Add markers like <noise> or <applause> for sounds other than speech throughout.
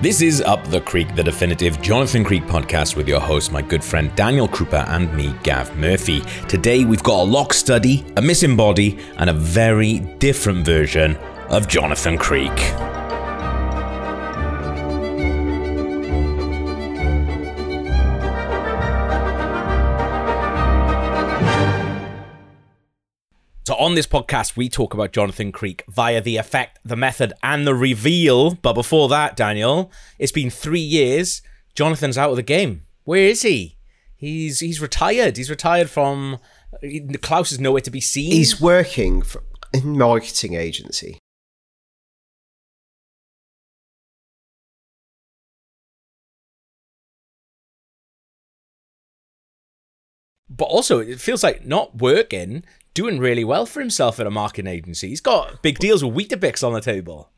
This is Up the Creek, the definitive Jonathan Creek podcast with your host, my good friend Daniel Krupa, and me, Gav Murphy. Today we've got a lock study, a missing body, and a very different version of Jonathan Creek. On this podcast, we talk about Jonathan Creek via the effect, the method, and the reveal. But before that, Daniel, it's been three years. Jonathan's out of the game. Where is he? He's he's retired. He's retired from. Klaus is nowhere to be seen. He's working for a marketing agency. but also, it feels like not working, doing really well for himself at a marketing agency. He's got big deals with Weetabix on the table.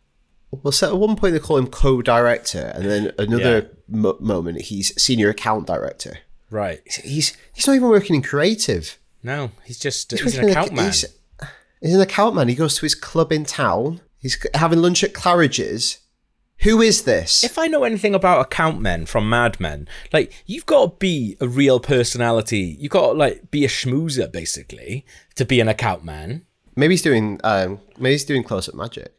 Well, so at one point they call him co-director, and then another mo- moment he's senior account director. Right. He's he's not even working in creative. No, he's just he's, working an account a- man. He's, he's an account man. He goes to his club in town. He's having lunch at Claridge's. Who is this? if I know anything about account men from Mad Men, like you've got to be a real personality. You've got to like be a schmoozer basically to be an account man. maybe he's doing um, maybe he's doing close up magic.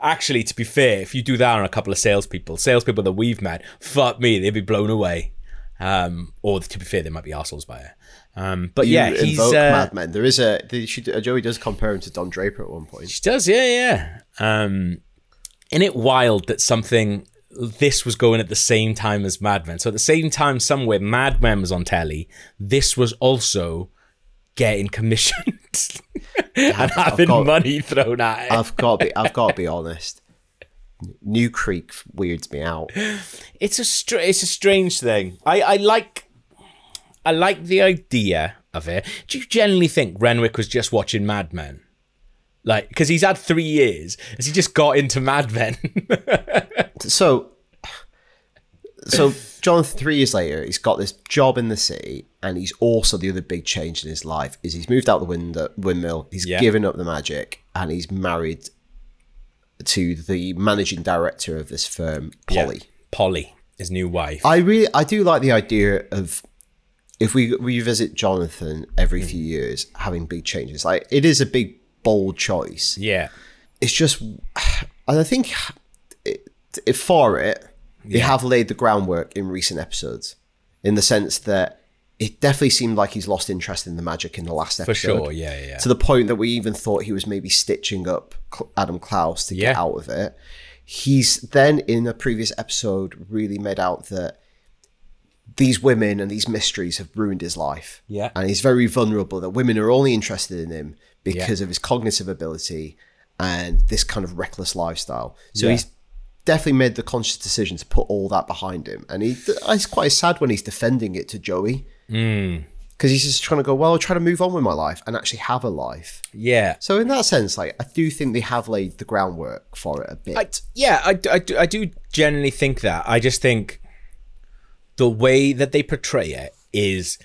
Actually, to be fair, if you do that on a couple of salespeople, salespeople that we've met, fuck me, they'd be blown away. Um, or to be fair, they might be assholes by it. Um, but You yeah, he's uh, Mad Men. There is a should, uh, Joey does compare him to Don Draper at one point. She does, yeah, yeah. Um, isn't it wild that something this was going at the same time as Mad Men? So at the same time, somewhere Mad Men was on telly. This was also getting commissioned <laughs> and having got- money thrown at it. I've got to be I've got to be <laughs> honest. New Creek weirds me out. it's a str- it's a strange thing. I I like I like the idea of it. Do you generally think Renwick was just watching Mad Men? Like, because he's had three years, has he just got into Mad Men? <laughs> So, so Jonathan, three years later, he's got this job in the city, and he's also the other big change in his life is he's moved out the window, windmill. He's Yeah. given up the magic, and he's married to the managing director of this firm, Polly. Polly, his new wife. I really, I do like the idea of if we revisit Jonathan every Hmm. few years, having big changes. Like it is a big bold choice. yeah. it's just, and I think it, it, for it, they have laid the groundwork in recent episodes, in the sense that it definitely seemed like he's lost interest in the magic in the last episode. For sure, yeah, yeah. To the point that we even thought he was maybe stitching up Adam Klaus to get out of it. He's then in a previous episode really made out that these women and these mysteries have ruined his life. Yeah. And he's very vulnerable that women are only interested in him because of his cognitive ability and this kind of reckless lifestyle. So Yeah. he's definitely made the conscious decision to put all that behind him. And he, it's quite sad when he's defending it to Joey. Hmm. Because he's just trying to go, well, I'll try to move on with my life and actually have a life. yeah. So in that sense, like I do think they have laid the groundwork for it a bit. I, yeah, I, I, I do generally think that. I just think the way that they portray it is.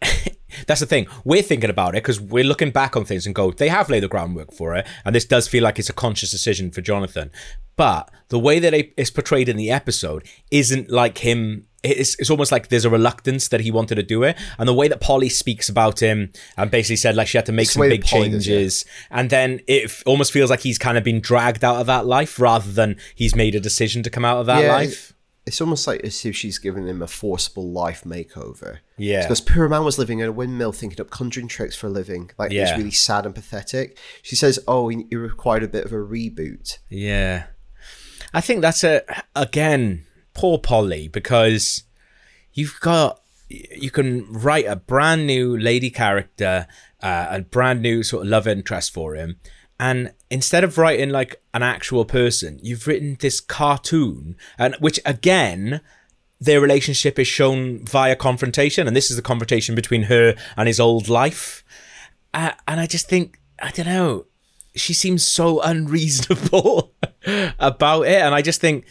<laughs> that's the thing. We're thinking about it because we're looking back on things and go, they have laid the groundwork for it. And this does feel like it's a conscious decision for Jonathan. But the way that it's portrayed in the episode isn't like him. It's, it's almost like there's a reluctance that he wanted to do it. And the way that Polly speaks about him and basically said like she had to make It's some big Polly does changes. And then it f- almost feels like he's kind of been dragged out of that life rather than he's made a decision to come out of that Yeah, life. It's almost like as if she's given him a forcible life makeover. Yeah. Because poor man was living in a windmill thinking up conjuring tricks for a living. Like Yeah. it's really sad and pathetic. She says, Oh, he, he required a bit of a reboot. Yeah. I think that's a again poor Polly because you've got you can write a brand new lady character, uh, a brand new sort of love interest for him, and instead of writing like an actual person, you've written this cartoon, and which again their relationship is shown via confrontation, and this is the confrontation between her and his old life. Uh, and I just think I don't know. She seems so unreasonable <laughs> about it, and I just think,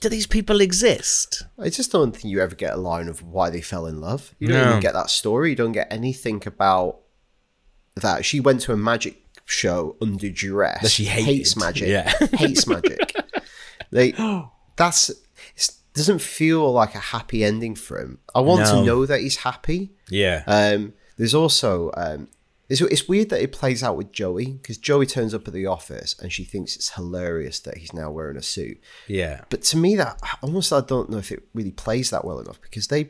do these people exist? I just don't think you ever get a line of why they fell in love. You don't No. even get that story. You don't get anything about that. She went to a magic show under duress. That she hates magic. Yeah. <laughs> hates magic. Like <gasps> that's doesn't feel like a happy ending for him. I want No. to know that he's happy. Yeah. Um, there's also um, it's, it's weird that it plays out with Joey because Joey turns up at the office and she thinks it's hilarious that he's now wearing a suit. yeah. But to me, that almost I don't know if it really plays that well enough because they,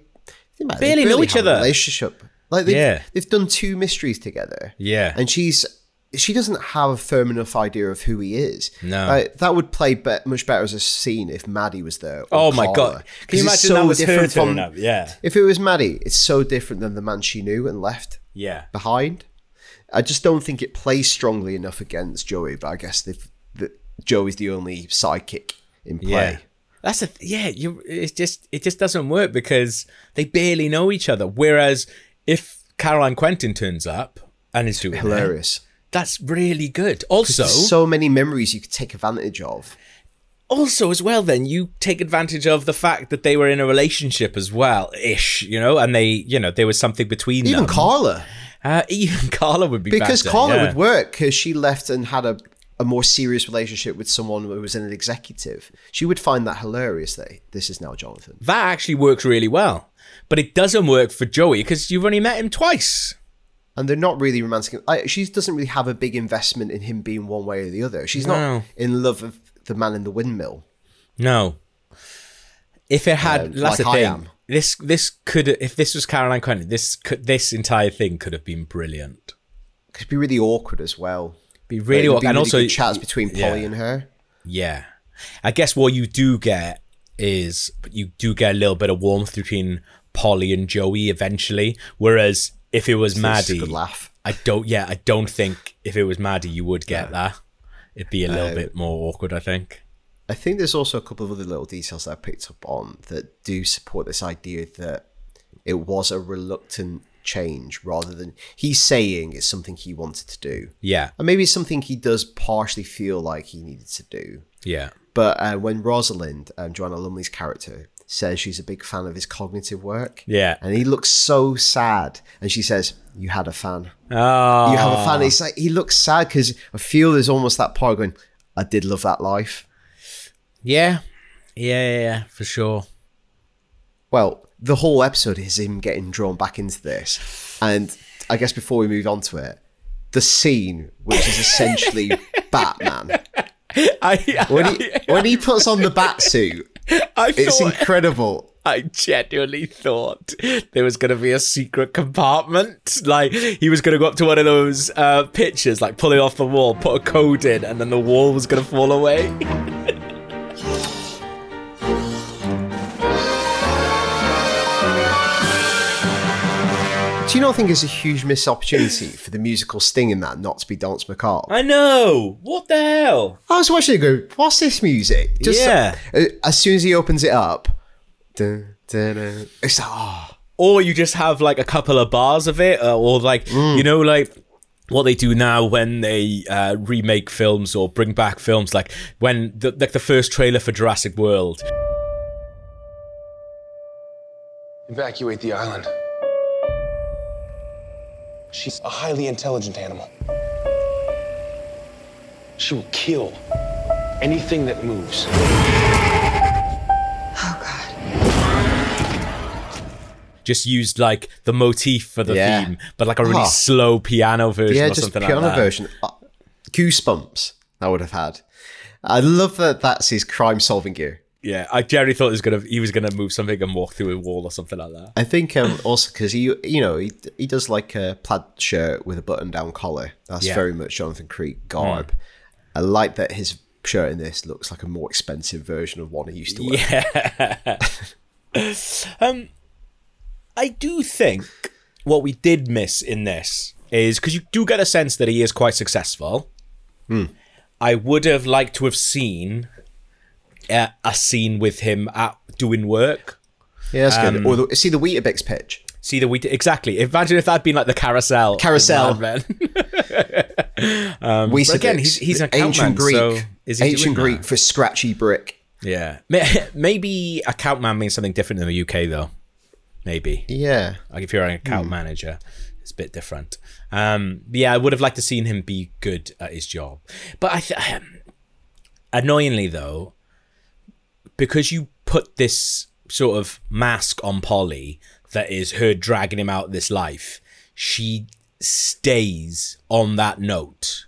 they might- Barely know each other. Relationship, like they've, Yeah. they've done two mysteries together. Yeah. and she's she doesn't have a firm enough idea of who he is. No. Like, that would play be- much better as a scene if Maddie was there. Oh my god! Can you imagine so that was different turning from- up? Yeah. If it was Maddie, it's so different than the man she knew and left Yeah. behind. I just don't think it plays strongly enough against Joey. But I guess they've, the, Joey's the only sidekick in play. Yeah. That's a yeah. You it's just it just doesn't work because they barely know each other. Whereas if Caroline Quentin turns up and is doing it, Hilarious. That's really good. Also, so many memories you could take advantage of. also as well, then you take advantage of the fact that they were in a relationship as well, ish. You know, and they you know there was something between them. Even them. Carla, uh, even <laughs> Carla would be because better, Carla yeah. would work because she left and had a, a more serious relationship with someone who was an executive. She would find that hilarious that this is now Jonathan. That actually works really well, but it doesn't work for Joey because you've only met him twice. And they're not really romantic. I, she doesn't really have a big investment in him being one way or the other. She's No. not in love with the man in the windmill. No. If it had, Uh, that's like the I thing. am. This this could if this was Caroline Quentin, this could this entire thing could have been brilliant. Could be really awkward as well. Be really awkward, be and really also chats between Polly yeah. and her. yeah. I guess what you do get is you do get a little bit of warmth between Polly and Joey eventually. Whereas if it was It's a Maddie, good laugh. I don't. Yeah, I don't think if it was Maddie, you would get that. It'd be a little Um, bit more awkward. I think. I think there's also a couple of other little details that I picked up on that do support this idea that it was a reluctant change rather than he's saying it's something he wanted to do. Yeah. And maybe it's something he does partially feel like he needed to do. Yeah. But uh, when Rosalind, um, Joanna Lumley's character, says she's a big fan of his cognitive work, Yeah. and he looks so sad, and she says, "You had a fan. Oh. You have a fan." He's like he looks sad because I feel there's almost that part going, "I did love that life." Yeah. Yeah, yeah, yeah, for sure. Well, the whole episode is him getting drawn back into this, and I guess before we move on to it, the scene, which is essentially <laughs> Batman, I, when he when he puts on the bat suit, <laughs> I it's thought, incredible. <laughs> I genuinely thought there was going to be a secret compartment. Like, he was going to go up to one of those uh, pictures, like pull it off the wall, put a code in, and then the wall was going to fall away. <laughs> Do you not think it's a huge missed opportunity for the musical sting in that not to be Danse Macabre? I know. What the hell? I was watching it go, what's this music? Yeah. uh, as soon as he opens it up, dun, dun, dun, it's like, oh, Or you just have like a couple of bars of it, uh, or like, you know, like what they do now when they uh, remake films or bring back films, like when the, like the first trailer for Jurassic World. Evacuate the island. She's a highly intelligent animal. She will kill anything that moves. Oh, God. just used like the motif for the Yeah. theme, but like a really slow piano version yeah, or just something piano like that. version. Uh, Goosebumps, I would have had. I love that that's his crime solving gear. Yeah, I Jerry thought he was gonna he was gonna move something and walk through a wall or something like that. I think um, also because he, you know, he, he does like a plaid shirt with a button down collar. That's Yeah. very much Jonathan Creek garb. I like that his shirt in this looks like a more expensive version of one he used to wear. Yeah. <laughs> um, I do think what we did miss in this is because you do get a sense that he is quite successful. Hmm. I would have liked to have seen a scene with him at doing work. Yeah, that's Um, good. Or the, see the Weetabix pitch. See the we exactly. Imagine if that'd been like the carousel. Carousel. Mad Men. <laughs> Weetabix. again, he's- he's an account ancient man, Greek. so is he ancient Greek that? for scratchy brick. yeah, <laughs> maybe account man means something different in the UK though. Maybe. Yeah. Like if you're an account manager, it's a bit different. Um, yeah, I would have liked to seen him be good at his job. But I, th- <sighs> annoyingly though, because you put this sort of mask on Polly that is her dragging him out of this life, she stays on that note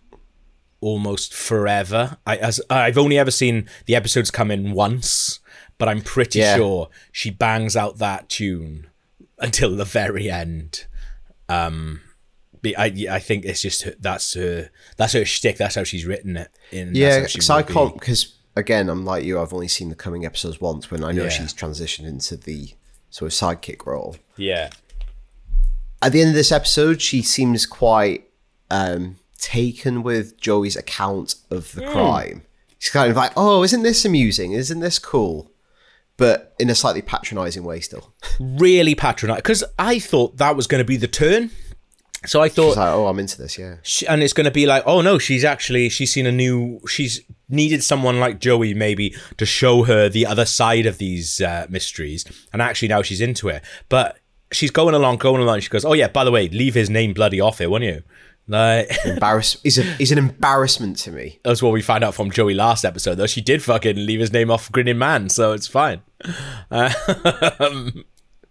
almost forever. I as I've only ever seen the episodes come in once, but I'm pretty Yeah. sure she bangs out that tune until the very end. Um, I I think it's just her, that's her that's her shtick. That's how she's written it. In Yeah, because I can't. Because again, I'm like you. I've only seen the coming episodes once. When I know Yeah. she's transitioned into the sort of sidekick role. Yeah, At the end of this episode, she seems quite um, taken with Joey's account of the crime. She's kind of like, "Oh, isn't this amusing? Isn't this cool?" But in a slightly patronising way, still. really patronising because I thought that was going to be the turn. So I thought like, "Oh, I'm into this." Yeah. she, and it's going to be like, oh no, she's actually she's seen a new, she's needed someone like Joey maybe to show her the other side of these uh, mysteries, and actually now she's into it. But she's going along, going along. She goes, oh yeah, by the way, leave his name bloody off it, won't you? Like <laughs> Embarrass. He's a, he's an embarrassment to me. that's what we find out from Joey last episode. Though she did fucking leave his name off Grinning Man, so it's fine. <laughs> Um,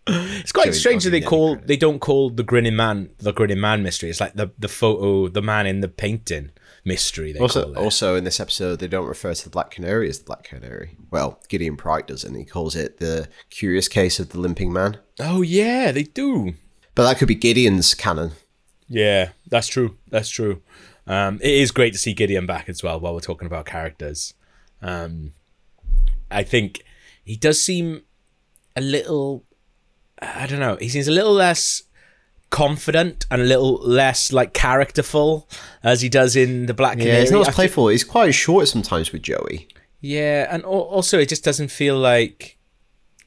<laughs> it's quite Joey's strange that they call they don't call the Grinning Man the Grinning Man mystery. It's like the the photo, the man in the painting mystery. They Also, call it. also in this episode, they don't refer to the Black Canary as the Black Canary. Well, Gideon Pryke doesn't. He calls it the Curious Case of the Limping Man. Oh yeah, they do. But that could be Gideon's canon. Yeah, that's true. That's true. Um, it is great to see Gideon back as well. While we're talking about characters, um, I think he does seem a little. I don't know. He seems a little less confident and a little less like characterful as he does in the Black Canary. Yeah, he's not as playful. He's quite short sometimes with Joey. Yeah, and al- also it just doesn't feel like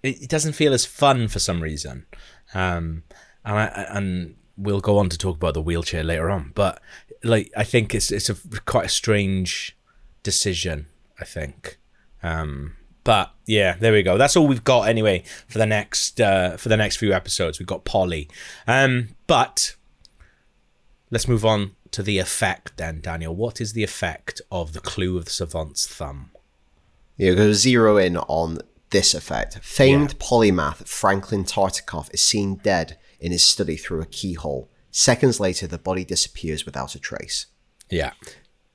it it doesn't feel as fun for some reason. Um, and I and we'll go on to talk about the wheelchair later on, but like I think it's it's a quite a strange decision. I think. Um, but yeah, there we go. That's all we've got anyway for the next uh, for the next few episodes. We've got Polly. Um, but let's move on to the effect then, Daniel. What is the effect of the clue of the savant's thumb? Yeah, go zero in on this effect. Famed polymath Franklin Tartikoff is seen dead in his study through a keyhole. Seconds later, the body disappears without a trace. Yeah.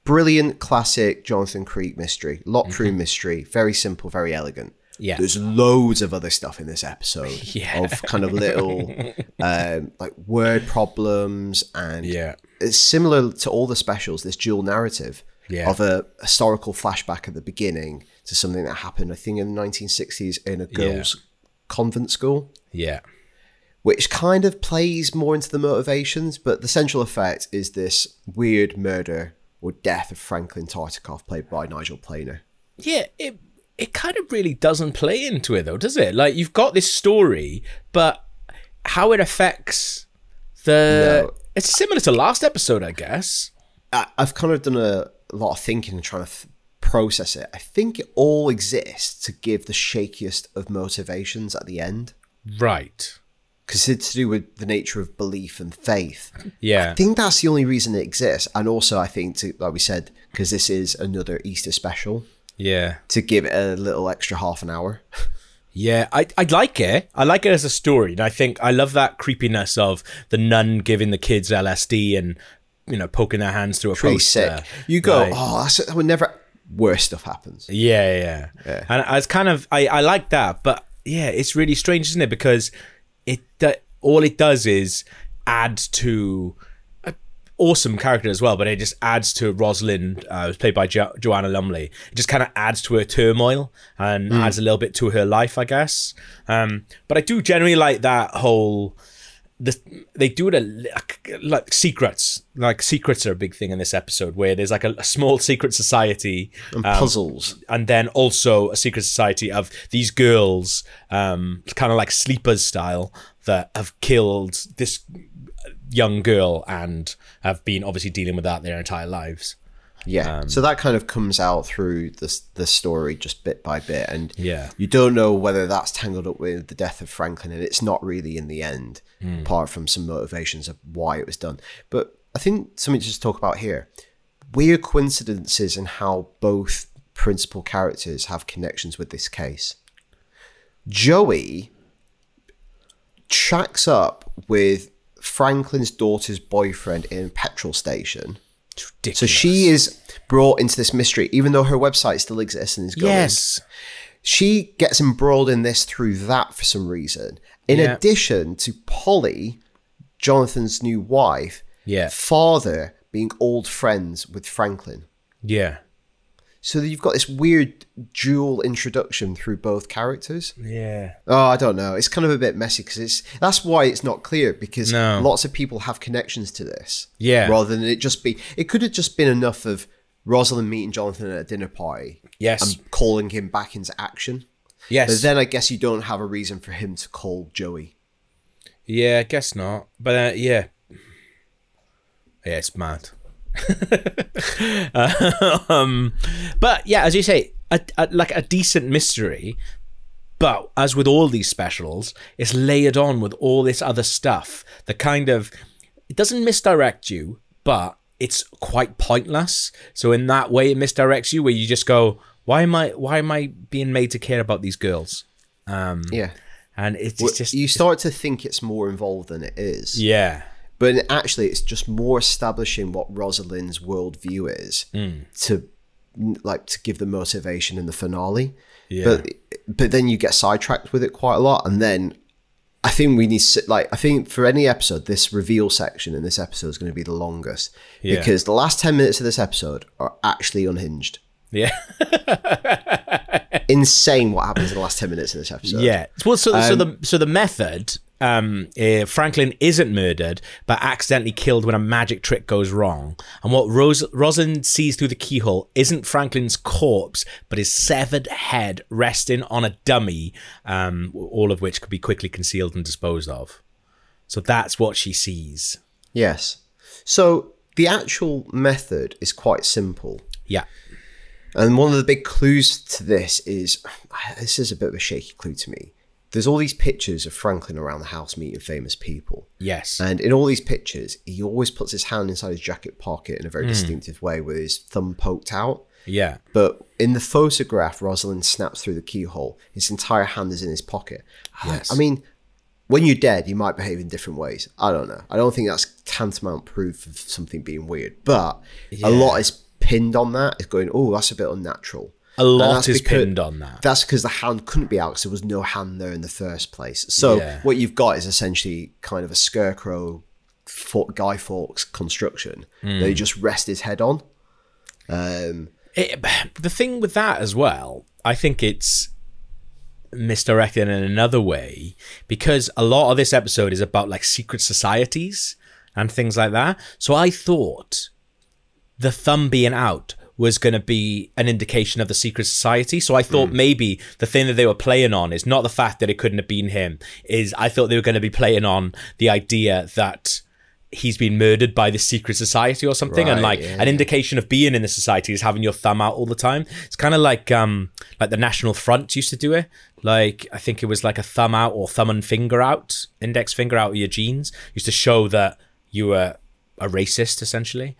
Brilliant classic Jonathan Creek mystery, locked room mystery, very simple, very elegant. Mm-hmm. Yeah. There's loads of other stuff in this episode <laughs> Yeah. of kind of little <laughs> um, like word problems and Yeah. it's similar to all the specials, this dual narrative Yeah. of a historical flashback at the beginning to something that happened, I think, in the 1960s in a girls' convent school, Yeah. which kind of plays more into the motivations, but the central effect is this weird murder or death of Franklin Tartikoff, played by Nigel Planer. Yeah, it it kind of really doesn't play into it though, does it? Like you've got this story, but how it affects the No. it's similar to last episode, I guess. I, I've kind of done a, a lot of thinking and trying to th- process it. I think it all exists to give the shakiest of motivations at the end. Right. Because it's to do with the nature of belief and faith. Yeah. I think that's the only reason it exists, and also I think, to, like we said, because this is another Easter special, Yeah. to give it a little extra half an hour. Yeah, I I like it. I like it as a story, and I think I love that creepiness of the nun giving the kids LSD and you know poking their hands through a Pretty poster. sick. You go, Like- oh, that's, that would never. Worse stuff happens. Yeah, yeah, Yeah. And I was kind of I I like that, but yeah, it's really strange, isn't it? Because it all it does is add to a awesome character as well, but it just adds to Rosalind, uh, who's played by jo- Joanna Lumley. It just kind of adds to her turmoil and adds a little bit to her life, I guess. Um, but I do generally like that whole the they do it a, like, like secrets like secrets are a big thing in this episode where there's like a, a small secret society And puzzles. and then also a secret society of these girls um kind of like sleepers style that have killed this young girl and have been obviously dealing with that their entire lives Yeah. Um, so that kind of comes out through the the story just bit by bit, and Yeah. you don't know whether that's tangled up with the death of Franklin, and it's not really in the end, Hmm. apart from some motivations of why it was done. But I think something to just talk about here: weird coincidences and how both principal characters have connections with this case. Joey tracks up with Franklin's daughter's boyfriend in a petrol station. So she is brought into this mystery, even though her website still exists and is going. Yes. She gets embroiled in this through that for some reason. In Yeah. addition to Polly, Jonathan's new wife, Yeah. father being old friends with Franklin. Yeah. So you've got this weird dual introduction through both characters. Yeah. Oh, I don't know. It's kind of a bit messy because it's that's why it's not clear because No. lots of people have connections to this. Yeah. Rather than it just be, it could have just been enough of Rosalind meeting Jonathan at a dinner party. Yes. And calling him back into action. Yes. But then I guess you don't have a reason for him to call Joey. Yeah, I guess not. But uh, yeah, yeah, it's mad. <laughs> um, but yeah, as you say, a, a, like a decent mystery. But as with all these specials, it's layered on with all this other stuff. The kind of it doesn't misdirect you, but it's quite pointless. So in that way, it misdirects you, where you just go, "Why am I? Why am I being made to care about these girls?" Um, Yeah. and it's, it's just you start to think it's more involved than it is. yeah, But actually, it's just more establishing what Rosalind's worldview is Hmm. to like to give the motivation in the finale. Yeah. But but then you get sidetracked with it quite a lot, and then I think we need to like I think for any episode, this reveal section in this episode is going to be the longest Yeah. because the last ten minutes of this episode are actually unhinged. yeah. <laughs> Insane what happens in the last ten minutes of this episode. Yeah. Well, so so the so the method, um, uh, Franklin isn't murdered, but accidentally killed when a magic trick goes wrong. And what Rose Rosalind sees through the keyhole isn't Franklin's corpse, but his severed head resting on a dummy, um, all of which could be quickly concealed and disposed of. So that's what she sees. Yes. So the actual method is quite simple. Yeah. And one of the big clues to this is <sighs> this is a bit of a shaky clue to me. There's all these pictures of Franklin around the house meeting famous people. Yes. And in all these pictures, he always puts his hand inside his jacket pocket in a very hmm. distinctive way with his thumb poked out. yeah. But in the photograph, Rosalind snaps through the keyhole. His entire hand is in his pocket. Yes. I mean, when you're dead, you might behave in different ways. I don't know. I don't think that's tantamount proof of something being weird. But a lot is pinned on that. It's going, oh, that's a bit unnatural. A lot is because- pinned on that. That's because the hand couldn't be out because there was no hand there in the first place. So Yeah. what you've got is essentially kind of a scarecrow Fa- Guy Fawkes construction that he Hmm. just rest his head on. Um, it, the thing with that as well, I think it's misdirected in another way because a lot of this episode is about like secret societies and things like that. So I thought the thumb being out was going to be an indication of the secret society. So I thought maybe the thing that they were playing on is not the fact that it couldn't have been him. Is I thought they were going to be playing on the idea that he's been murdered by the secret society or something, and like yeah, an indication of being in the society is having your thumb out all the time. It's kind of like um like the National Front used to do it. Like I think it was like a thumb out or thumb and finger out, index finger out of your jeans, used to show that you were a racist essentially.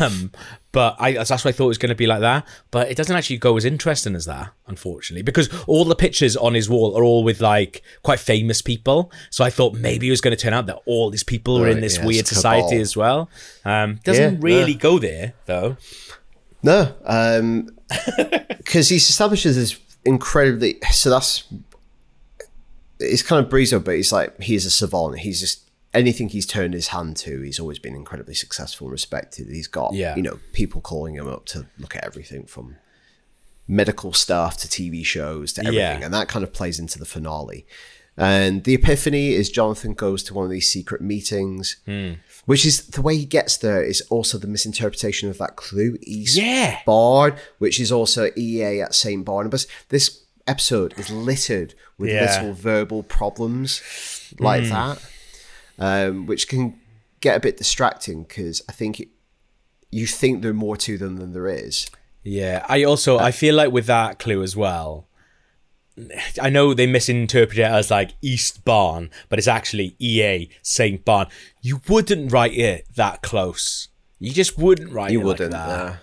Um, but I that's what I thought it was going to be like that. But it doesn't actually go as interesting as that, unfortunately, because all the pictures on his wall are all with like quite famous people. So I thought maybe it was going to turn out that all these people were in this yeah, weird society as well. Um, doesn't Yeah, really no. go there though. No, <laughs> because he establishes this incredibly. So that's it's kind of breezo, but he's like he's a savant. He's just anything he's turned his hand to, he's always been incredibly successful and respected. He's got Yeah. you know people calling him up to look at everything from medical stuff to TV shows to everything, Yeah. and that kind of plays into the finale. And the epiphany is Jonathan goes to one of these secret meetings, Hmm. which is the way he gets there is also the misinterpretation of that clue. East Yeah. Bard, which is also EA at St. Barnabas. This episode is littered with Yeah. little verbal problems like that, um, which can get a bit distracting because I think it, you think there are more to them than there is. Yeah, I also I feel like with that clue as well. I know they misinterpret it as like East Barn, but it's actually EA Saint Barn. You wouldn't write it that close. You just wouldn't write You it wouldn't. Like that. uh,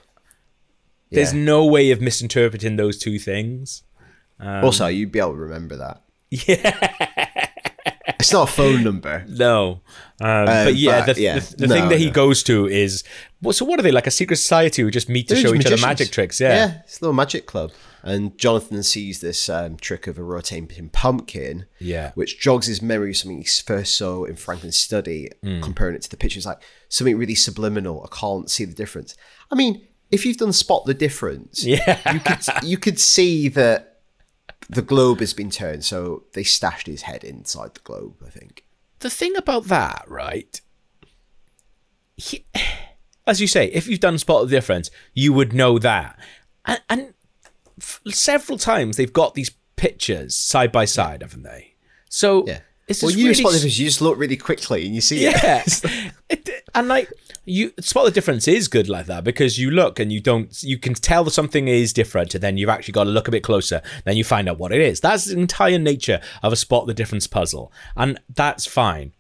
There's no way of misinterpreting those two things. also, you'd be able to remember that. <laughs> It's not a phone number. <laughs> No. Um, but yeah, but, the, yeah. the, the No, thing that he no. goes to is well, so what are they like a secret society who just meet to They're show each other magic tricks? Yeah. yeah, it's a little magic club. And Jonathan sees this um, trick of a rotating pumpkin, Yeah. which jogs his memory of something he first saw in Franklin's study, Hmm. comparing it to the pictures, like something really subliminal. I can't see the difference. I mean, if you've done spot the difference, <laughs> Yeah. you could you could see that the globe has been turned, so they stashed his head inside the globe. I think. the thing about that, right? He, as you say, if you've done spot the difference, you would know that. And, and f- several times they've got these pictures side by side, haven't they? So Yeah. it's Well, you really spot the difference. You just look really quickly and you see it. Yeah, <laughs> It- and like you spot the difference is good like that because you look and you don't you can tell that something is different and then you've actually got to look a bit closer then you find out what it is that's the entire nature of a spot the difference puzzle and that's fine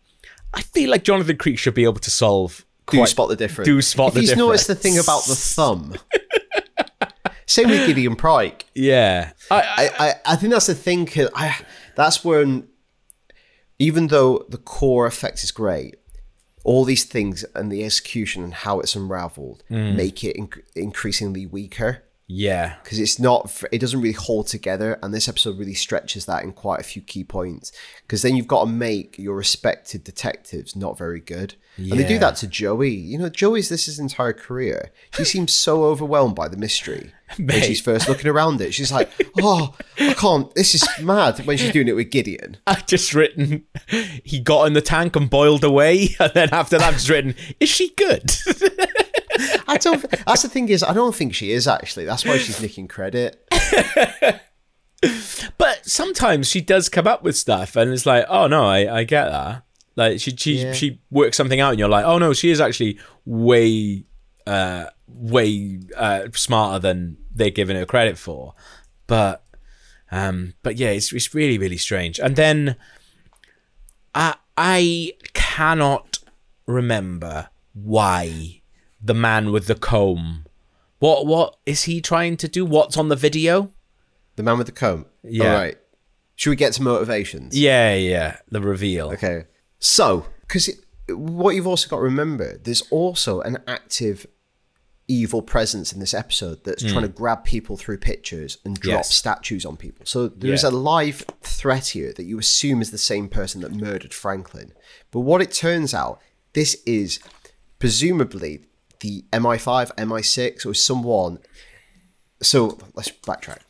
i feel like jonathan creek should be able to solve do quite- spot the difference. do spot if the he's difference noticed the thing about the thumb. <laughs> Same with Gideon Pryke. yeah I, I, I, I, I think that's the thing. 'cause I, that's when, even though the core effect is great, all these things and the execution and how it's unraveled Mm. make it inc- increasingly weaker. Yeah. Because it's not it doesn't really hold together and this episode really stretches that in quite a few key points. Because then you've got to make your respected detectives not very good and they do that to joey. You know joey's this his entire career. She <laughs> seems so overwhelmed by the mystery when she's first looking around it. She's like oh i can't. This is mad when she's doing it with gideon. <laughs> I've just written he got in the tank and boiled away <laughs> and then after that I've just written is she good? I don't that's the thing is i don't think she is actually. That's why she's nicking credit. But sometimes she does come up with stuff, and it's like, oh no, I, I get that. Like she she Yeah. she works something out, and you're like, oh no, she is actually way uh way uh smarter than they're giving her credit for. But um but yeah, it's it's really really strange. And then I I cannot remember why the man with the comb. What what is he trying to do? What's on the video? the man with the comb Yeah. all right should we get to motivations Yeah, yeah, the reveal. Okay. So, because what you've also got to remember, there's also an active evil presence in this episode that's trying to grab people through pictures and drop Hmm. Yes. statues on people. So there is Yeah. a live threat here that you assume is the same person that murdered Franklin. But what it turns out, this is presumably the MI5, MI6, or someone. So let's backtrack.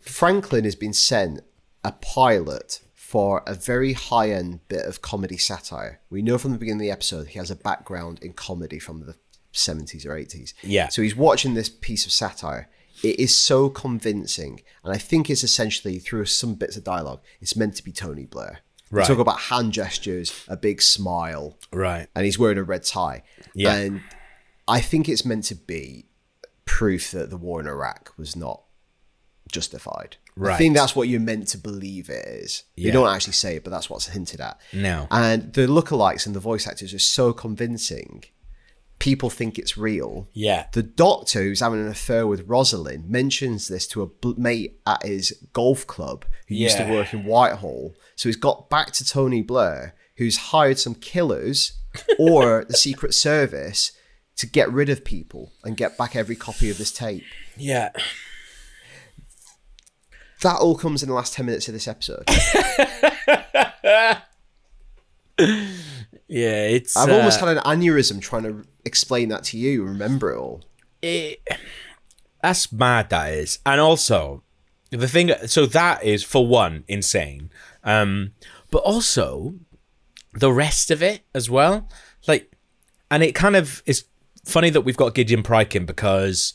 Franklin has been sent a pilot for a very high end bit of comedy satire. We know from the beginning of the episode he has a background in comedy from the 70s or 80s. Yeah. So he's watching this piece of satire. It is so convincing. And I think it's essentially through some bits of dialogue, it's meant to be Tony Blair. We Right. talk about hand gestures, a big smile, Right. and he's wearing a red tie. Yeah. And I think it's meant to be proof that the war in Iraq was not justified. I think that's what you're meant to believe it is. You don't actually say it, but that's what's hinted at. No. And the lookalikes and the voice actors are so convincing. People think it's real. Yeah. The doctor who's having an affair with Rosalind mentions this to a mate at his golf club who used to work in Whitehall. So he's got back to Tony Blair, who's hired some killers <laughs> or the Secret Service to get rid of people and get back every copy of this tape. Yeah. That all comes in the last 10 minutes of this episode. <laughs> Yeah, it's I've uh, almost had an aneurysm trying to explain that to you, remember it all. it, that's mad that is. And also the thing so that is for one insane. Um but also the rest of it as well. Like and it kind of is funny that we've got Gideon Pryke in because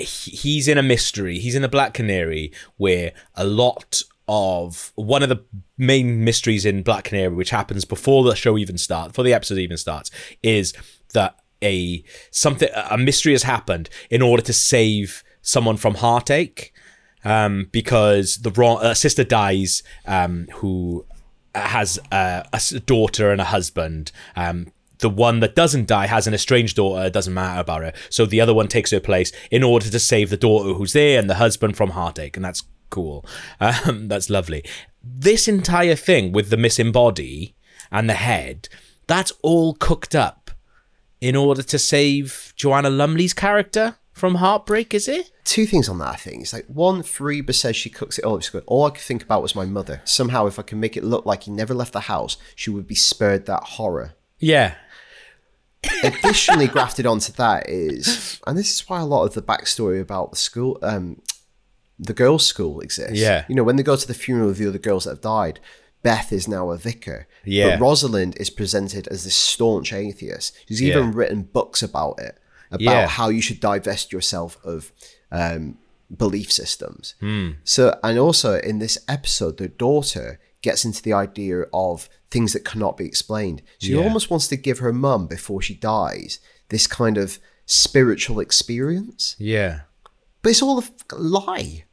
he's in a mystery. He's in the Black Canary where a lot of one of the main mysteries in Black Canary, which happens before the show even starts, before the episode even starts, is that a something a mystery has happened in order to save someone from heartache, um, because the wrong uh, sister dies, um, who has uh, a daughter and a husband. Um, the one that doesn't die has an estranged daughter. It doesn't matter about her. So the other one takes her place in order to save the daughter who's there and the husband from heartache, and that's cool. <laughs> Um, that's lovely. this entire thing with the missing body and the head, that's all cooked up in order to save Joanna Lumley's character from heartbreak, is it? Two things on that, I think. It's like one, Fariba says she cooks it all. All I could think about was my mother. Somehow, if I can make it look like he never left the house, she would be spared that horror. Yeah. Additionally, grafted onto that is, and this is why a lot of the backstory about the school, um, the girls' school exists. Yeah. You know, when they go to the funeral of the other girls that have died, Beth is now a vicar. Yeah. But Rosalind is presented as this staunch atheist. She's even Yeah. written books about it, about Yeah. how you should divest yourself of um, belief systems. Hmm. So, and also in this episode, the daughter gets into the idea of things that cannot be explained. She Yeah. almost wants to give her mum before she dies this kind of spiritual experience, Yeah. but it's all a lie.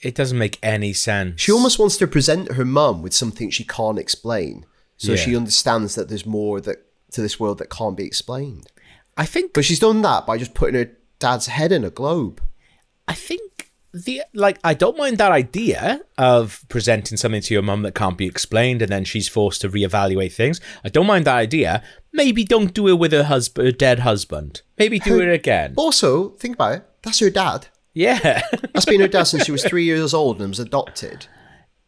It doesn't make any sense. She almost wants to present her mum with something she can't explain, so Yeah. she understands that there's more that to this world that can't be explained. I think But she's done that by just putting her dad's head in a globe. I think the like I don't mind that idea of presenting something to your mum that can't be explained and then she's forced to reevaluate things. I don't mind that idea. Maybe don't do it with her husband, her dead husband. Maybe do it again. Also, think about it. That's her dad. Yeah. <laughs> That's been her dad since she was three years old and was adopted.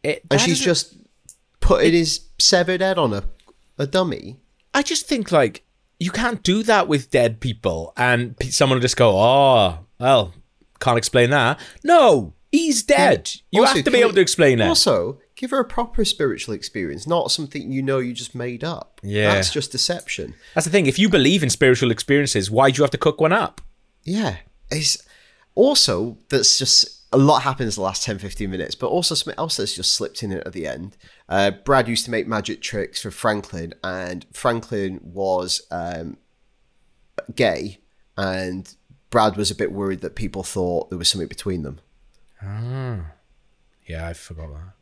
It, And she's just putting his severed head on a, a dummy. I just think like you can't do that with dead people and someone will just go, "Oh, well, can't explain that." No, he's dead. You Also, have to be able to explain it. Also, give her a proper spiritual experience, not something you know you just made up. Yeah. That's just deception. That's the thing. If you believe in spiritual experiences, why do you have to cook one up? Yeah. It's also that's just a lot happens the last 10 15 minutes but also something else that's just slipped in at the end uh, brad used to make magic tricks for franklin and franklin was um, gay and brad was a bit worried that people thought there was something between them Ah. Yeah, I forgot that.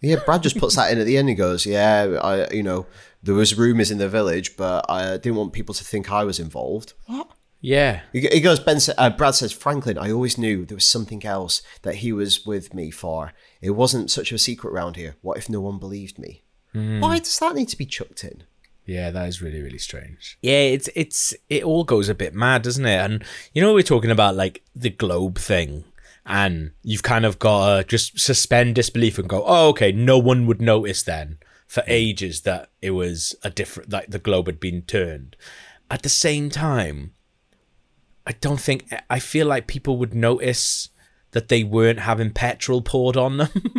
yeah brad just puts that in at the end and goes yeah i you know there was rumors in the village but i didn't want people to think i was involved what Yeah. He he goes, Ben. Uh, Brad says, Franklin. I always knew there was something else that he was with me for. It wasn't such a secret around here. What if no one believed me? Why does that need to be chucked in? Yeah, that is really really strange. Yeah, it's it's it all goes a bit mad, doesn't it? And you know we're talking about like the globe thing, and you've kind of got to just suspend disbelief and go, oh, okay, no one would notice then for ages that it was a different like the globe had been turned. At the same time, I don't think I feel like people would notice that they weren't having petrol poured on them. <laughs>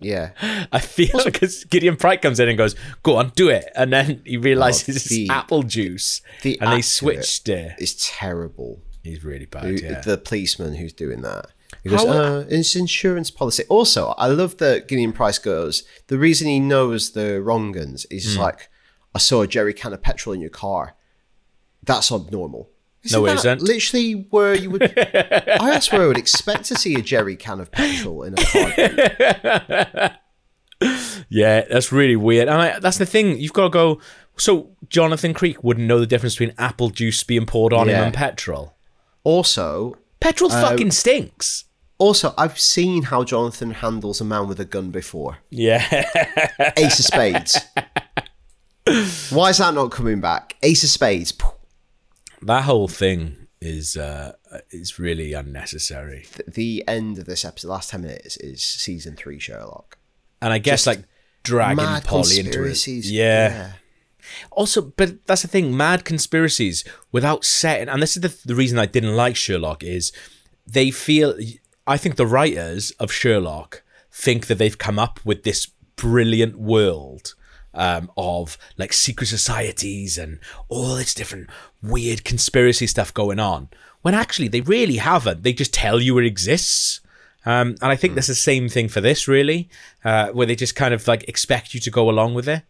Yeah, <laughs> I feel because Gideon Pryke comes in and goes, "Go on, do it," and then he realizes it's the- apple juice, the and they switched it. it's terrible. He's really bad. Who- Yeah. The policeman who's doing that. He goes, How- uh, it's insurance policy. Also, I love that Gideon Pryke goes, the reason he knows the wrong guns is just like, I saw a jerry can of petrol in your car. That's abnormal. No, it that isn't. Literally where you would, <laughs> I that's where I would expect to see a jerry can of petrol in a car. <laughs> yeah, that's really weird. And I, that's the thing. You've got to go. So Jonathan Creek wouldn't know the difference between apple juice being poured on him and petrol. Also, Petrol Uh, fucking stinks. also, I've seen how Jonathan handles a man with a gun before. Yeah. Ace of Spades. <laughs> Why is that not coming back? Ace of Spades. That whole thing is uh is really unnecessary. The end of this episode, last 10 minutes, is season three Sherlock. And I guess like dragging Polly into it. conspiracies. Yeah. Also, but that's the thing, mad conspiracies without setting, and this is the, the reason I didn't like Sherlock is they feel, I think the writers of Sherlock think that they've come up with this brilliant world um, of like secret societies and all this different weird conspiracy stuff going on, when actually they really haven't. They just tell you it exists. Um, and I think that's the same thing for this, really, uh, where they just kind of like expect you to go along with it.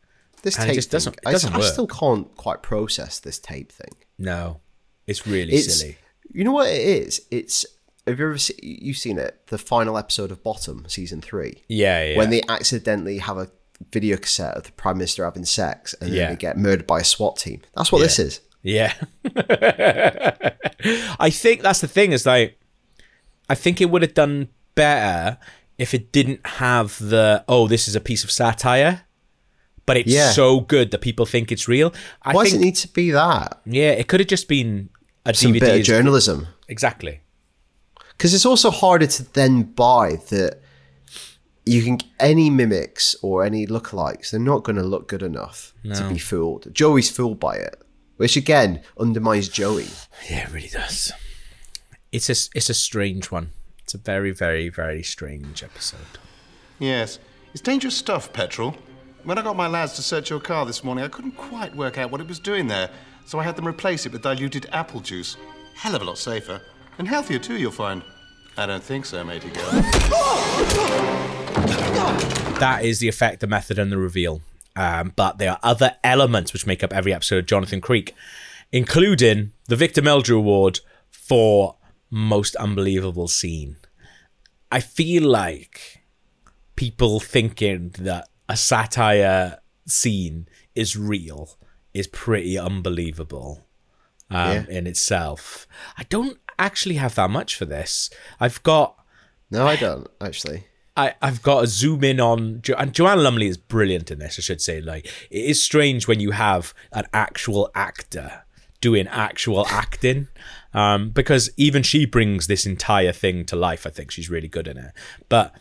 This it tape just thing, doesn't- it I- doesn't I, work. still can't quite process this tape thing. No, it's really It's silly. you know what it is. It's have you ever seen, you've seen it? The final episode of Bottom, season three, Yeah, yeah. when they accidentally have a video cassette of the prime minister having sex and Yeah. then they get murdered by a SWAT team. That's what this is. Yeah. <laughs> I think that's the thing is like I think it would have done better if it didn't have the oh, this is a piece of satire, but it's Yeah. so good that people think it's real. I Why think does it need to be that? yeah, it could have just been a Some DVD. bit of journalism. Exactly. Because it's also harder to then buy that you can any mimics or any lookalikes. They're not going to look good enough to be fooled. Joey's fooled by it, which again undermines Joey. Yeah, it really does. It's a it's a strange one. It's a very very very strange episode. Yes. It's dangerous stuff, petrol. When I got my lads to search your car this morning, I couldn't quite work out what it was doing there, so I had them replace it with diluted apple juice. Hell of a lot safer. And healthier too, you'll find. I don't think so, matey girl. <laughs> That is the effect, the method, and the reveal. Um, but there are other elements which make up every episode of Jonathan Creek, including the Victor Meldrew Award for most unbelievable scene. I feel like people thinking that a satire scene is real is pretty unbelievable um, Yeah. in itself. I don't actually have that much for this. I've got No, I don't actually. I, I've got to zoom in on jo- and Joanna Lumley is brilliant in this. I should say, like it is strange when you have an actual actor doing actual acting, um, because even she brings this entire thing to life. I think she's really good in it. But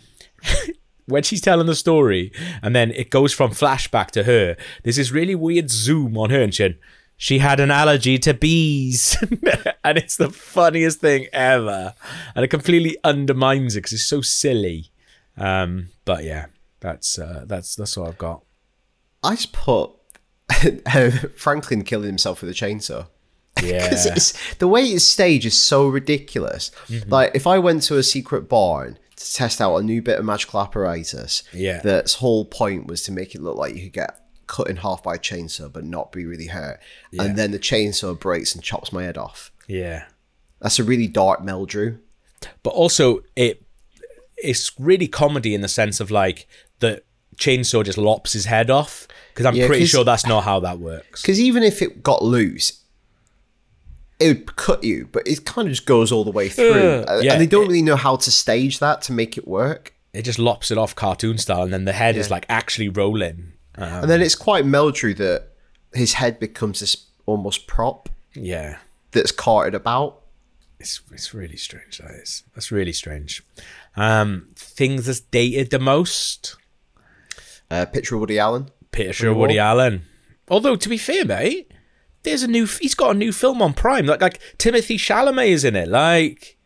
<laughs> when she's telling the story, and then it goes from flashback to her, there's this really weird zoom on her, and she she had an allergy to bees, <laughs> and it's the funniest thing ever, and it completely undermines it because it's so silly. Um, but yeah, that's uh, that's that's what I've got. I just put <laughs> Franklin killing himself with a chainsaw. <laughs> Yeah, it's, the way it's staged is so ridiculous. Mm-hmm. Like if I went to a secret barn to test out a new bit of magical apparatus, Yeah. that's whole point was to make it look like you could get cut in half by a chainsaw but not be really hurt, Yeah. and then the chainsaw breaks and chops my head off. yeah. That's a really dark Meldrew. But also, it it's really comedy in the sense of like the chainsaw just lops his head off because I'm Yeah, pretty sure that's not how that works. Because even if it got loose, it would cut you, but it kind of just goes all the way through. Uh, and yeah, and they don't it- really know how to stage that to make it work. It just lops it off cartoon style, and then the head is like actually rolling. Uh, and then it's quite Meldrew that his head becomes this almost prop yeah, that's carted about. It's it's really strange. That is that's really strange. Um, things that's dated the most. Uh, picture of Woody Allen. Picture of Woody Allen. Although to be fair, mate, there's a new. He's got a new film on Prime. Like like Timothée Chalamet is in it. Like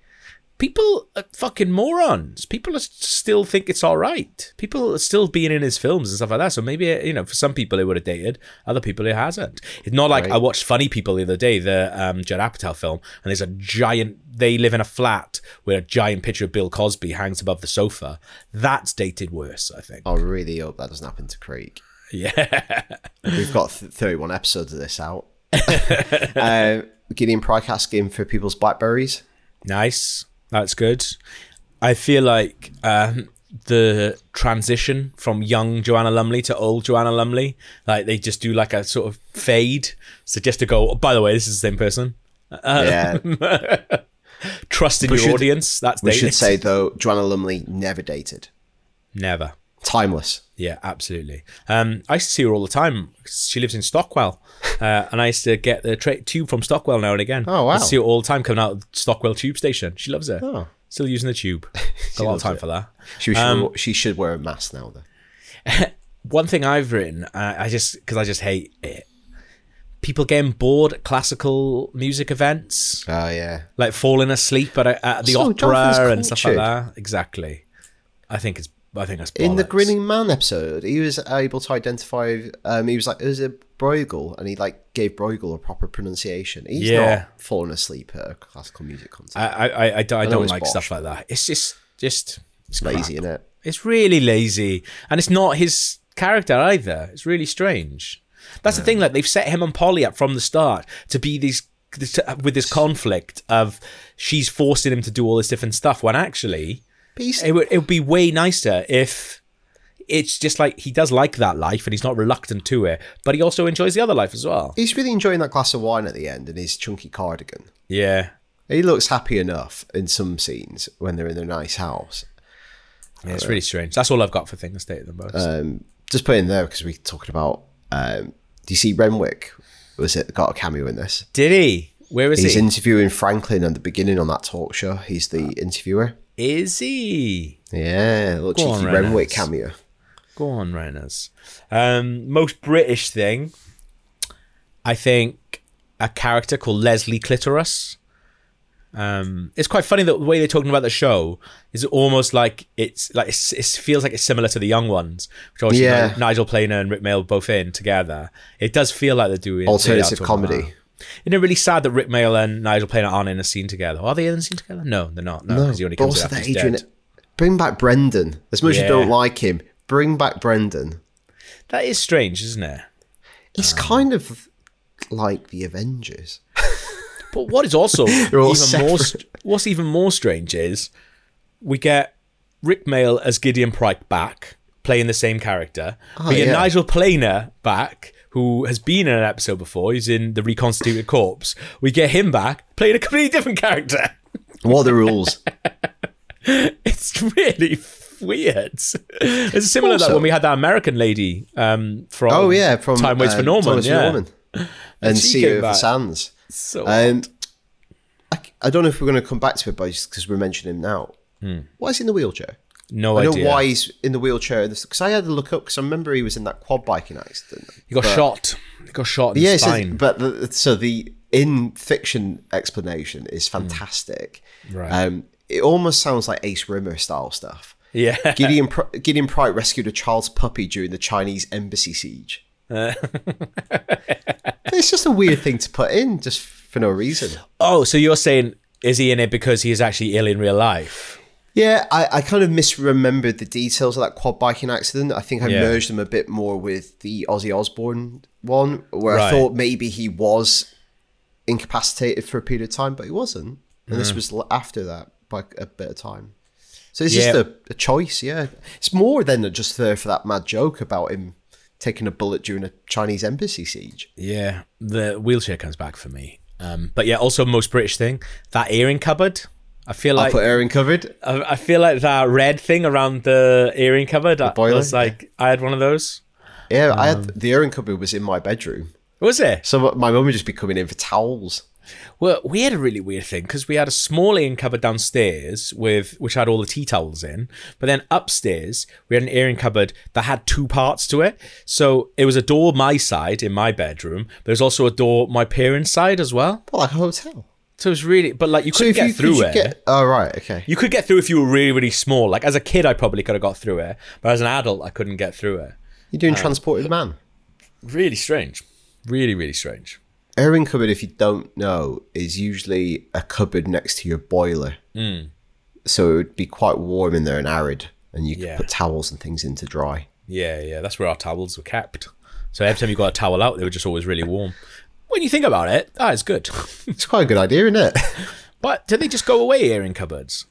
people are fucking morons. People are still think it's all right. People are still being in his films and stuff like that. So maybe you know, for some people it would have dated. Other people it hasn't. It's not like Right. I watched Funny People the other day, the um, Judd Apatow film, and there's a giant. They live in a flat where a giant picture of Bill Cosby hangs above the sofa. That's dated worse, I think. I really hope that doesn't happen to Creek. Yeah. <laughs> We've got th- 31 episodes of this out. <laughs> uh, Gideon Pryke asking for people's Blackberries. Nice. That's good. I feel like um, the transition from young Joanna Lumley to old Joanna Lumley, like they just do like a sort of fade. So just to go, oh, by the way, this is the same person. yeah. <laughs> Trust in We your should- audience. That's We dated. should say, though, Joanna Lumley never dated. never. Timeless. Yeah, absolutely. Um, I used to see her all the time. She lives in Stockwell, uh, and I used to get the tra- tube from Stockwell now and again. Oh, wow. I see her all the time coming out of Stockwell tube station. She loves it. Oh. Still using the tube. <laughs> Got a lot of time it. for that. She should, Um, she should wear a mask now, though. <laughs> one thing I've written, uh, I just because I just hate it. People getting bored at classical music events, Oh, yeah. like falling asleep at, a, at the So, opera and stuff like that. Exactly. I think it's. I think that's In the. Grinning Man episode, he was able to identify. Um, he was like, "It was a Bruegel," and he like gave Bruegel a proper pronunciation. He's Yeah. not falling asleep at a classical music concert. I I, I, I don't, I know don't it's like stuff like that. It's just just it's Lazy, crap. innit? It's really lazy, and it's not his character either. It's really strange. That's the thing. Like they've set him and Polly up from the start to be these this, with this conflict of she's forcing him to do all this different stuff when actually He's, it would it would be way nicer if it's just like he does like that life and he's not reluctant to it, but he also enjoys the other life as well. he's really enjoying that glass of wine at the end and his chunky cardigan. Yeah, He looks happy enough in some scenes when they're in a nice house. Yeah, it's really strange. That's all I've got for thing to state the most. Um, just put in there because we're talking about. Um, do you see Renwick? Was it got a cameo in this? Did he? Where is He's he? He's interviewing Franklin at the beginning on that talk show. He's the interviewer. Is he? Yeah, little Go cheeky. Renwick cameo. Go on, Reynolds. Um, most British thing, I think, a character called Leslie Clitoris. Um, it's quite funny that the way they're talking about the show is almost like it's like it's, it feels like it's similar to the Young Ones, which obviously Yeah. Nigel Planer and Rik Mayall both in together. It does feel like they're doing Alternative they are talking comedy. Isn't it really sad that Rik Mayall and Nigel Planer aren't in a scene together? Are they in a scene together? No, they're not. No, No, because he only comes also after that he's Adrian. dead. Bring back Brendan. As much as Yeah. you don't like him, bring back Brendan. That is strange, isn't it? He's Um, kind of like the Avengers. <laughs> But what is also <laughs> even more separate. what's even more strange is we get Rik Mayall as Gideon Pryke back playing the same character. we get yeah. Nigel Planer back who has been in an episode before. He's in the Reconstituted Corpse. We get him back playing a completely different character. What are the rules? <laughs> It's really weird. It's similar to that Also- when we had that American lady um, from oh yeah, from Time Waits for um, Norman. Yeah. Norman. and she see of the. Sands. So And I, I don't know if we're going to come back to it, but because we're mentioning him now. Hmm. Why is he in the wheelchair? No I know why he's in the wheelchair. Because I had to look up because I remember he was in that quad biking accident. he got shot. He got shot in Yeah, says- but the, so the in fiction explanation is fantastic. Hmm. Right. Um, it almost sounds like Ace Rimmer style stuff. yeah. <laughs> Gideon Gideon Pryke rescued a child's puppy during the Chinese embassy siege. Uh. <laughs> it's just a weird thing to put in just for no reason. Oh, so you're saying is he in it because he is actually ill in real life? Yeah, I, I kind of misremembered the details of that quad biking accident. I think I Yeah. merged them a bit more with the Ozzy Osbourne one, where I thought maybe he was incapacitated for a period of time, but he wasn't. And this was after that by a bit of time. So it's Yeah. just a, a choice, yeah. It's more than just there for that mad joke about him taking a bullet during a Chinese embassy siege. Yeah, the wheelchair comes back for me. Um, but yeah, also most British thing that airing cupboard. I feel like I like put Aaron covered. I, I feel like that red thing around the airing cupboard. I boiler, was like I had one of those. Yeah, I Um, had the airing cupboard was in my bedroom. Was it? So my mum would just be coming in for towels. Well, we had a really weird thing because we had a small airing cupboard downstairs with which had all the tea towels in, but then upstairs we had an airing cupboard that had two parts to it. So it was a door my side in my bedroom, but there's also a door my parents' side as well. Well, like a hotel. So it was really, but like you So couldn't get you, through it. Get, oh right, okay. You could get through if you were really, really small. Like as a kid, I probably could have got through it, but as an adult, I couldn't get through it. You're doing transported man. Really strange. Really, really strange. Airing cupboard, if you don't know, is usually a cupboard next to your boiler. Hmm. So it would be quite warm in there and arid, and you could Yeah. put towels and things in to dry. Yeah, yeah. That's where our towels were kept. So every time you got a towel out, they were just always really warm. When you think about it, that is good. <laughs> It's quite a good idea, isn't it? <laughs> but do they just go away here in cupboards?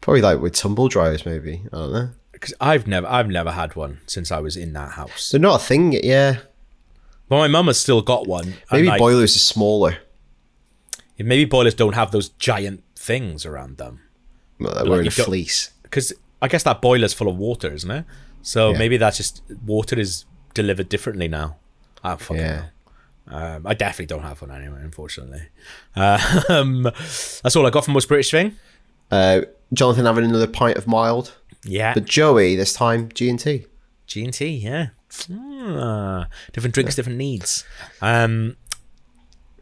Probably like with tumble dryers, maybe. I don't know. Because I've never, I've never had one since I was in that house. They're not a thing, yeah. But my mum has still got one. Maybe like, boilers are smaller. maybe boilers don't have those giant things around them. Well, they're wearing a fleece. because I guess that boiler's full of water, isn't it? So Yeah. maybe that's just water is delivered differently now. I don't fucking Yeah. know. Um, I definitely don't have one anyway, unfortunately. Um, <laughs> that's all I got from most British thing. Uh, Jonathan having another pint of mild. Yeah, But Joey, this time, G&T. G and T. Yeah, Ah, different drinks, different needs. Um,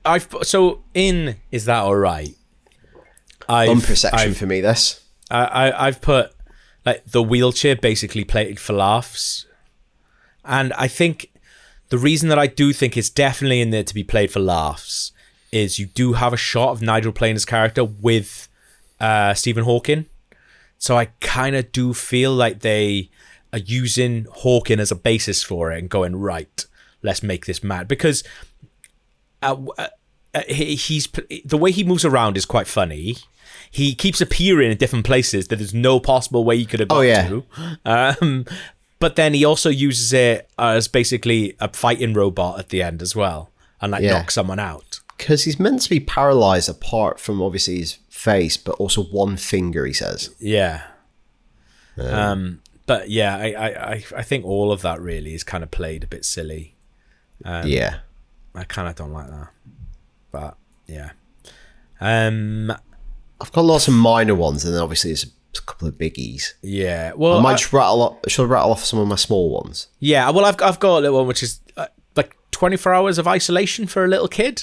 I've so in is that all right? I've, Bumper section I've- for me, this. I, I I've put like the wheelchair basically played for laughs, and I think the reason that I do think it's definitely in there to be played for laughs is you do have a shot of Nigel playing his character with uh, Stephen Hawking, so I kind of do feel like they are using Hawking as a basis for it and going right, let's make this mad because uh, uh, he, he's the way he moves around is quite funny. He keeps appearing in different places that there's no possible way he could have got Oh, yeah. to. Um, but then he also uses it as basically a fighting robot at the end as well, and like Yeah. knock someone out. Because he's meant to be paralyzed apart from obviously his face, but also one finger, he says. Yeah. Um, but yeah, I, I, I, think all of that really is kind of played a bit silly. yeah. I kind of don't like that. But yeah. Um, I've got lots of minor ones, and then obviously there's a couple of biggies. yeah. Well, I might I- just rattle. Off, should I rattle off some of my small ones? yeah. Well, I've I've got a little one which is uh, like 24 hours of isolation for a little kid.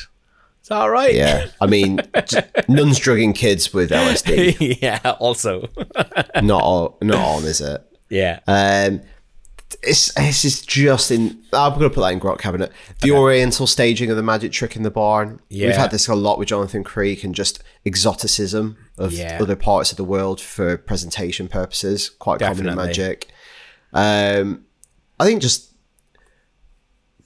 Is that all right? Yeah, I mean, <laughs> nuns drugging kids with LSD. <laughs> yeah. Also. <laughs> not on, not on, is it? yeah. Um, it's this is just in. I'm going to put that in Grot Cabinet. The Oriental staging of the magic trick in the barn. Yeah. We've had this a lot with Jonathan Creek and just exoticism of Yeah. other parts of the world for presentation purposes. Quite common in magic. Um, I think just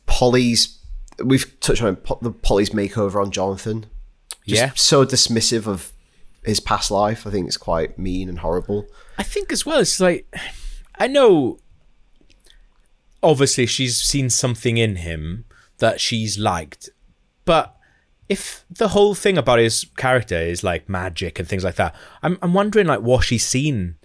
Polly's. We've touched on the Polly's makeover on Jonathan. Just Yeah. so dismissive of his past life. I think it's quite mean and horrible. I think as well, it's like I know obviously she's seen something in him that she's liked, but if the whole thing about his character is like magic and things like that, I'm I'm wondering like what she's seen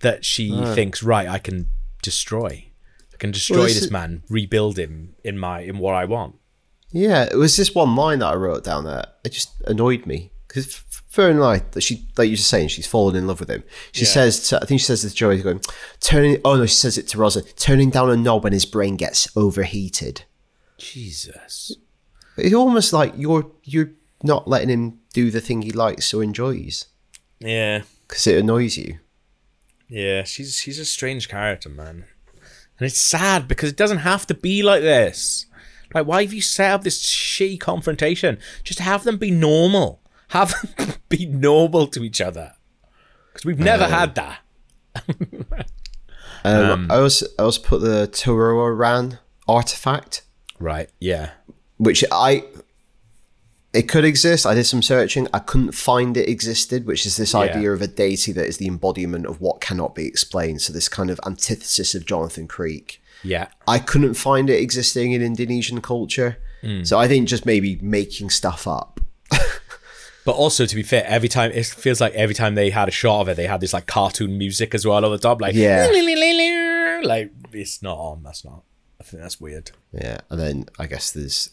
that she hmm. thinks, right, I can destroy. I can destroy Well, this this man, rebuild him in my in what I want. Yeah, it was this one line that I wrote down there. It just annoyed me because fair enough that she, like you were saying, she's fallen in love with him. She Yeah. says, to, I think she says to Joey, going, turning. Oh no, she says it to Rosa, turning down a knob when his brain gets overheated. Jesus. It's almost like you're you're not letting him do the thing he likes or enjoys Yeah. because it annoys you. Yeah, she's she's a strange character, man. And it's sad because it doesn't have to be like this. Like, why have you set up this shitty confrontation? Just have them be normal. Have them <laughs> be normal to each other. Because we've never had that. Um, I also I also put the Toroa Ran artifact. Right. Yeah. Which I it could exist. I did some searching. I couldn't find it existed, which is this Yeah. idea of a deity that is the embodiment of what cannot be explained. So this kind of antithesis of Jonathan Creek. Yeah. I couldn't find it existing in Indonesian culture. Hmm. So I think just maybe making stuff up. <laughs> But also, to be fair, every time it feels like every time they had a shot of it, they had this like cartoon music as well on the top, like Yeah. <laughs> like it's not on. That's not. I think that's weird. Yeah, and then I guess there's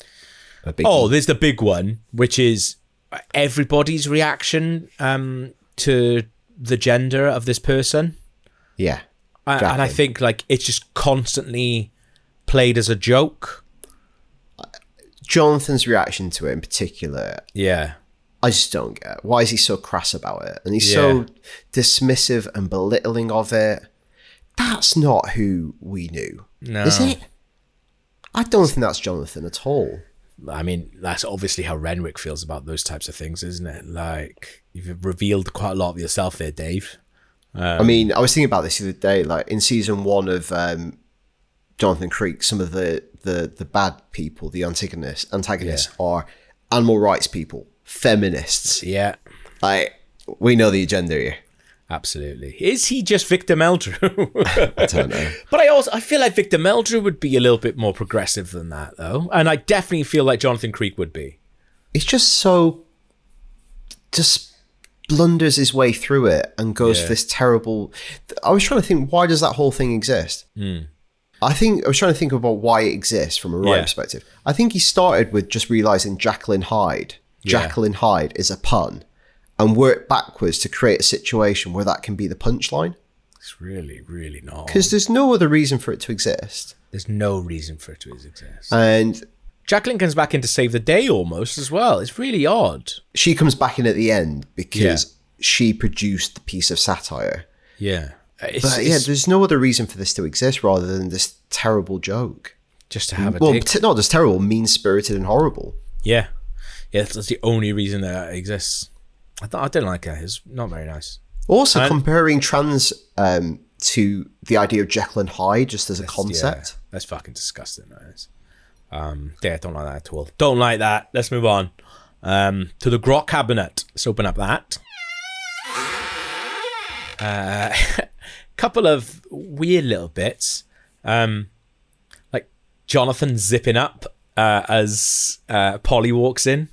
a big Oh, there's the big one, which is everybody's reaction um, to the gender of this person. yeah. And, and I think like it's just constantly played as a joke. Jonathan's reaction to it in particular Yeah. I just don't get. It. Why is he so crass about it? And he's Yeah. so dismissive and belittling of it. That's not who we knew. No. Is it? I don't think that's Jonathan at all. I mean, that's obviously how Renwick feels about those types of things, isn't it? Like, you've revealed quite a lot of yourself there, Dave. I mean, I was thinking about this the other day. Like in season one of um, Jonathan Creek, some of the, the, the bad people, the antagonists, antagonists are animal rights people, feminists. Yeah, Like we know the agenda here. Absolutely. Is he just Victor Meldrew? <laughs> I don't know. but I also I feel like Victor Meldrew would be a little bit more progressive than that, though, and I definitely feel like Jonathan Creek would be. it's just so just blunders his way through it and goes Yeah. for this terrible i was trying to think why does that whole thing exist hmm. i think i was trying to think about why it exists from a writing. Yeah. perspective i think he started with just realizing jacqueline hyde Yeah. jacqueline hyde is a pun and work backwards to create a situation where that can be the punchline It's really, really not. because there's no other reason for it to exist There's no reason for it to exist. and Jacqueline comes back in to save the day almost as well. It's really odd. she comes back in at the end because Yeah. she produced the piece of satire Yeah. Uh, it's, But yeah, there's no other reason for this to exist rather than this terrible joke. just to have a Well, t- not just terrible, mean spirited and horrible. Yeah, yeah, that's, that's the only reason that it exists. I thought I didn't like it. It's not very nice. Also, And- comparing trans um, to the idea of Jekyll and Hyde just as a concept. Yeah, that's fucking disgusting. That is. Um, yeah, I don't like that at all. Don't like that. Let's move on. Um, to the grot cabinet. Let's open up that. Uh, <laughs> couple of weird little bits. Um, like Jonathan zipping up uh, as uh, Polly walks in.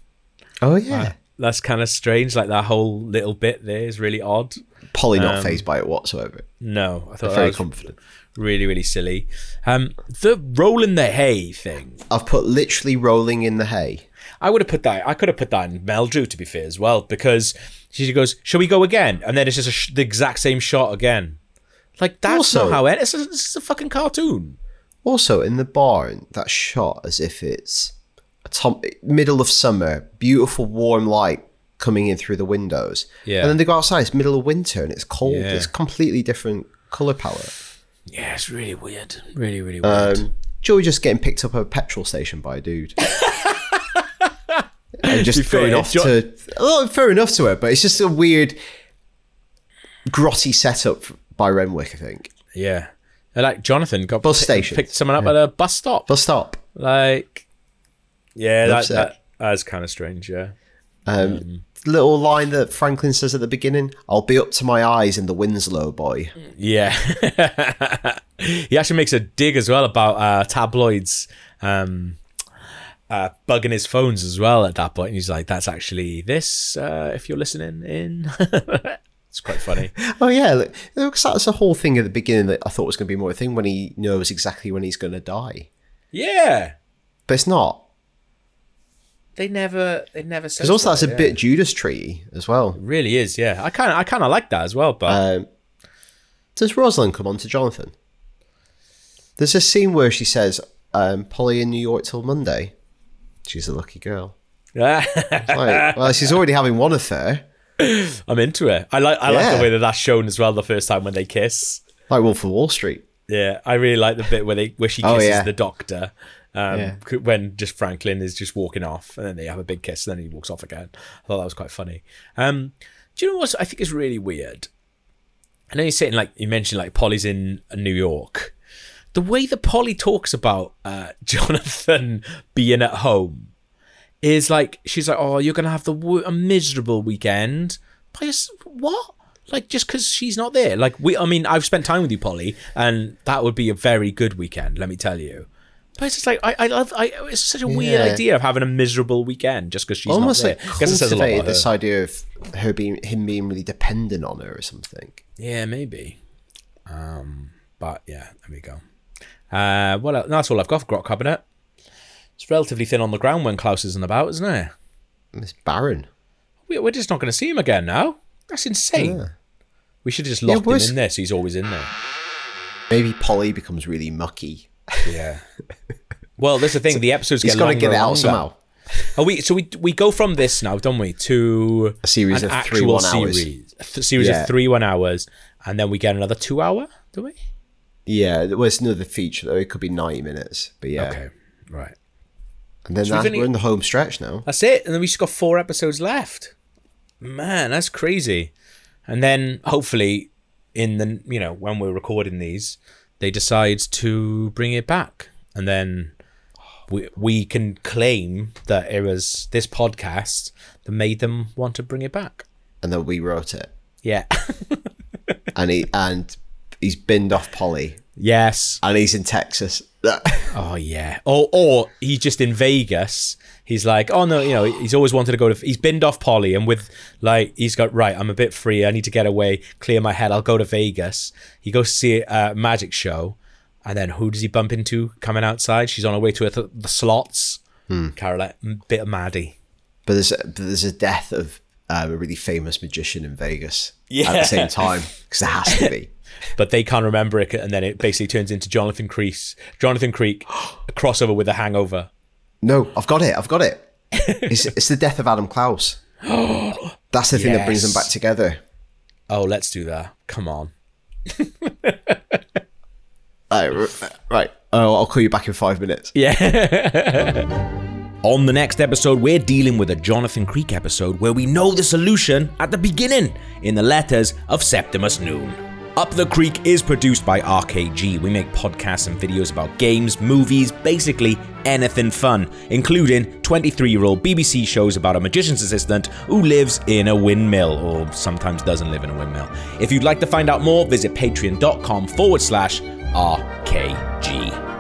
Oh, yeah. That's kind of strange. Like that whole little bit there is really odd. Polly not Um, phased by it whatsoever. No, I thought Very confident. really, really silly. Um, the roll in the hay thing. I've put literally rolling in the hay. I would have put that. I could have put that in Meldrew to be fair as well because she goes, "Shall we go again?" And then it's just a sh- the exact same shot again. Like that's Also- not how it. It's a, it's a fucking cartoon. Also, in the barn, that shot as if it's tom- middle of summer, beautiful warm light coming in through the windows. Yeah. And then they go outside, it's middle of winter and it's cold. Yeah. It's completely different colour palette. Yeah, it's really weird. Really, really weird. Um, Joey just getting picked up at a petrol station by a dude. <laughs> and just fair, going off Jo- to. Oh, fair enough to her, but it's just a weird, grotty setup by Renwick, I think. yeah, And, like Jonathan got Bus pi- station. picked someone up at a bus stop. Bus stop. Like, yeah, that, that that's kind of strange. Yeah. Um, little line that Franklin says at the beginning I'll be up to my eyes in the Winslow boy. Yeah. <laughs> he actually makes a dig as well about uh, tabloids um, uh, bugging his phones as well at that point. And he's like, that's actually this, uh, if you're listening in. <laughs> it's quite funny. <laughs> Oh, yeah. look, Because that's a whole thing at the beginning that I thought was going to be more a thing when he knows exactly when he's going to die. Yeah. But it's not. They never, they never said Because also that's a yeah. bit Judas Tree as well. really is, yeah. I kind of, I kind of like that as well, but Um, does Rosalind come on to Jonathan? There's a scene where she says, um, Polly in New York till Monday. She's a lucky girl. Like, <laughs> well, she's already having one affair. I'm into it. I like, I like the way that that's shown as well. The first time when they kiss. Like Wolf of Wall Street. Yeah, I really like the bit where they where she Oh, kisses yeah. the doctor. Um, Yeah. when just Franklin is just walking off, and then they have a big kiss, and then he walks off again. I thought that was quite funny. Um, do you know what I think is really weird? I know you're saying like you mentioned like Polly's in New York. The way that Polly talks about uh, <laughs> Jonathan being at home is like she's like, "Oh, you're gonna have the wo- a miserable weekend." Just- what? Like just because she's not there? Like we, I mean, I've spent time with you, Polly, and that would be a very good weekend. Let me tell you. But it's just like I, I love. I, it's such a weird Yeah. idea of having a miserable weekend just because she's Almost not there. like I guess it says a lot cultivated about her. this idea of her being him being really dependent on her or something. Yeah, maybe. Um, but yeah, there we go. Uh, well, uh, that's all I've got for Grot Cabinet. It's relatively thin on the ground when Klaus isn't about, isn't it? Barren. We- We're just not going to see him again now. That's insane. Yeah. We should have just locked him in there so he's always in there. Maybe Polly becomes really mucky. Yeah. Well, that's the thing. the episodes He's get got to longer get out longer. somehow. Oh, we so we we go from this now, don't we, to A series of three one hours. series, a series Yeah. of three one hours, and then we get another two hour, do we? Yeah, there was another feature though. It could be ninety minutes, but yeah. Okay, right. And then So only- we're in the home stretch now. That's it, and then we just got four episodes left. Man, that's crazy. And then hopefully, in the you know when we're recording these, they decide to bring it back, and then we we can claim that it was this podcast that made them want to bring it back. And then we wrote it, Yeah. <laughs> and he and he's binned off Polly, yes. and he's in Texas. <laughs> Oh yeah. Or or he's just in Vegas. He's like, oh no, you know, he's always wanted to go to. He's binned off Polly, and with like, he's got right. I'm a bit free. I need to get away, clear my head. I'll go to Vegas. He goes to see a magic show, and then who does he bump into coming outside? She's on her way to th- the slots. Caroline, m- bit of Maddy. But there's a, but there's a death of um, a really famous magician in Vegas yeah. at the same time because there has to be. <laughs> but they can't remember it, and then it basically turns into Jonathan Creek, Jonathan Creek, a <gasps> crossover with a Hangover. No, I've got it. I've got it. It's, it's the death of Adam Klaus. <gasps> That's the thing that brings them back together. Oh, let's do that. Come on. <laughs> Uh, r- right. Oh, I'll call you back in five minutes. Yeah. <laughs> On the next episode, we're dealing with a Jonathan Creek episode where we know the solution at the beginning in the letters of Septimus Noone. Up the Creek is produced by RKG. We make podcasts and videos about games, movies, basically anything fun, including 23 year old BBC shows about a magician's assistant who lives in a windmill, or sometimes doesn't live in a windmill. If you'd like to find out more, visit patreon.com forward slash RKG.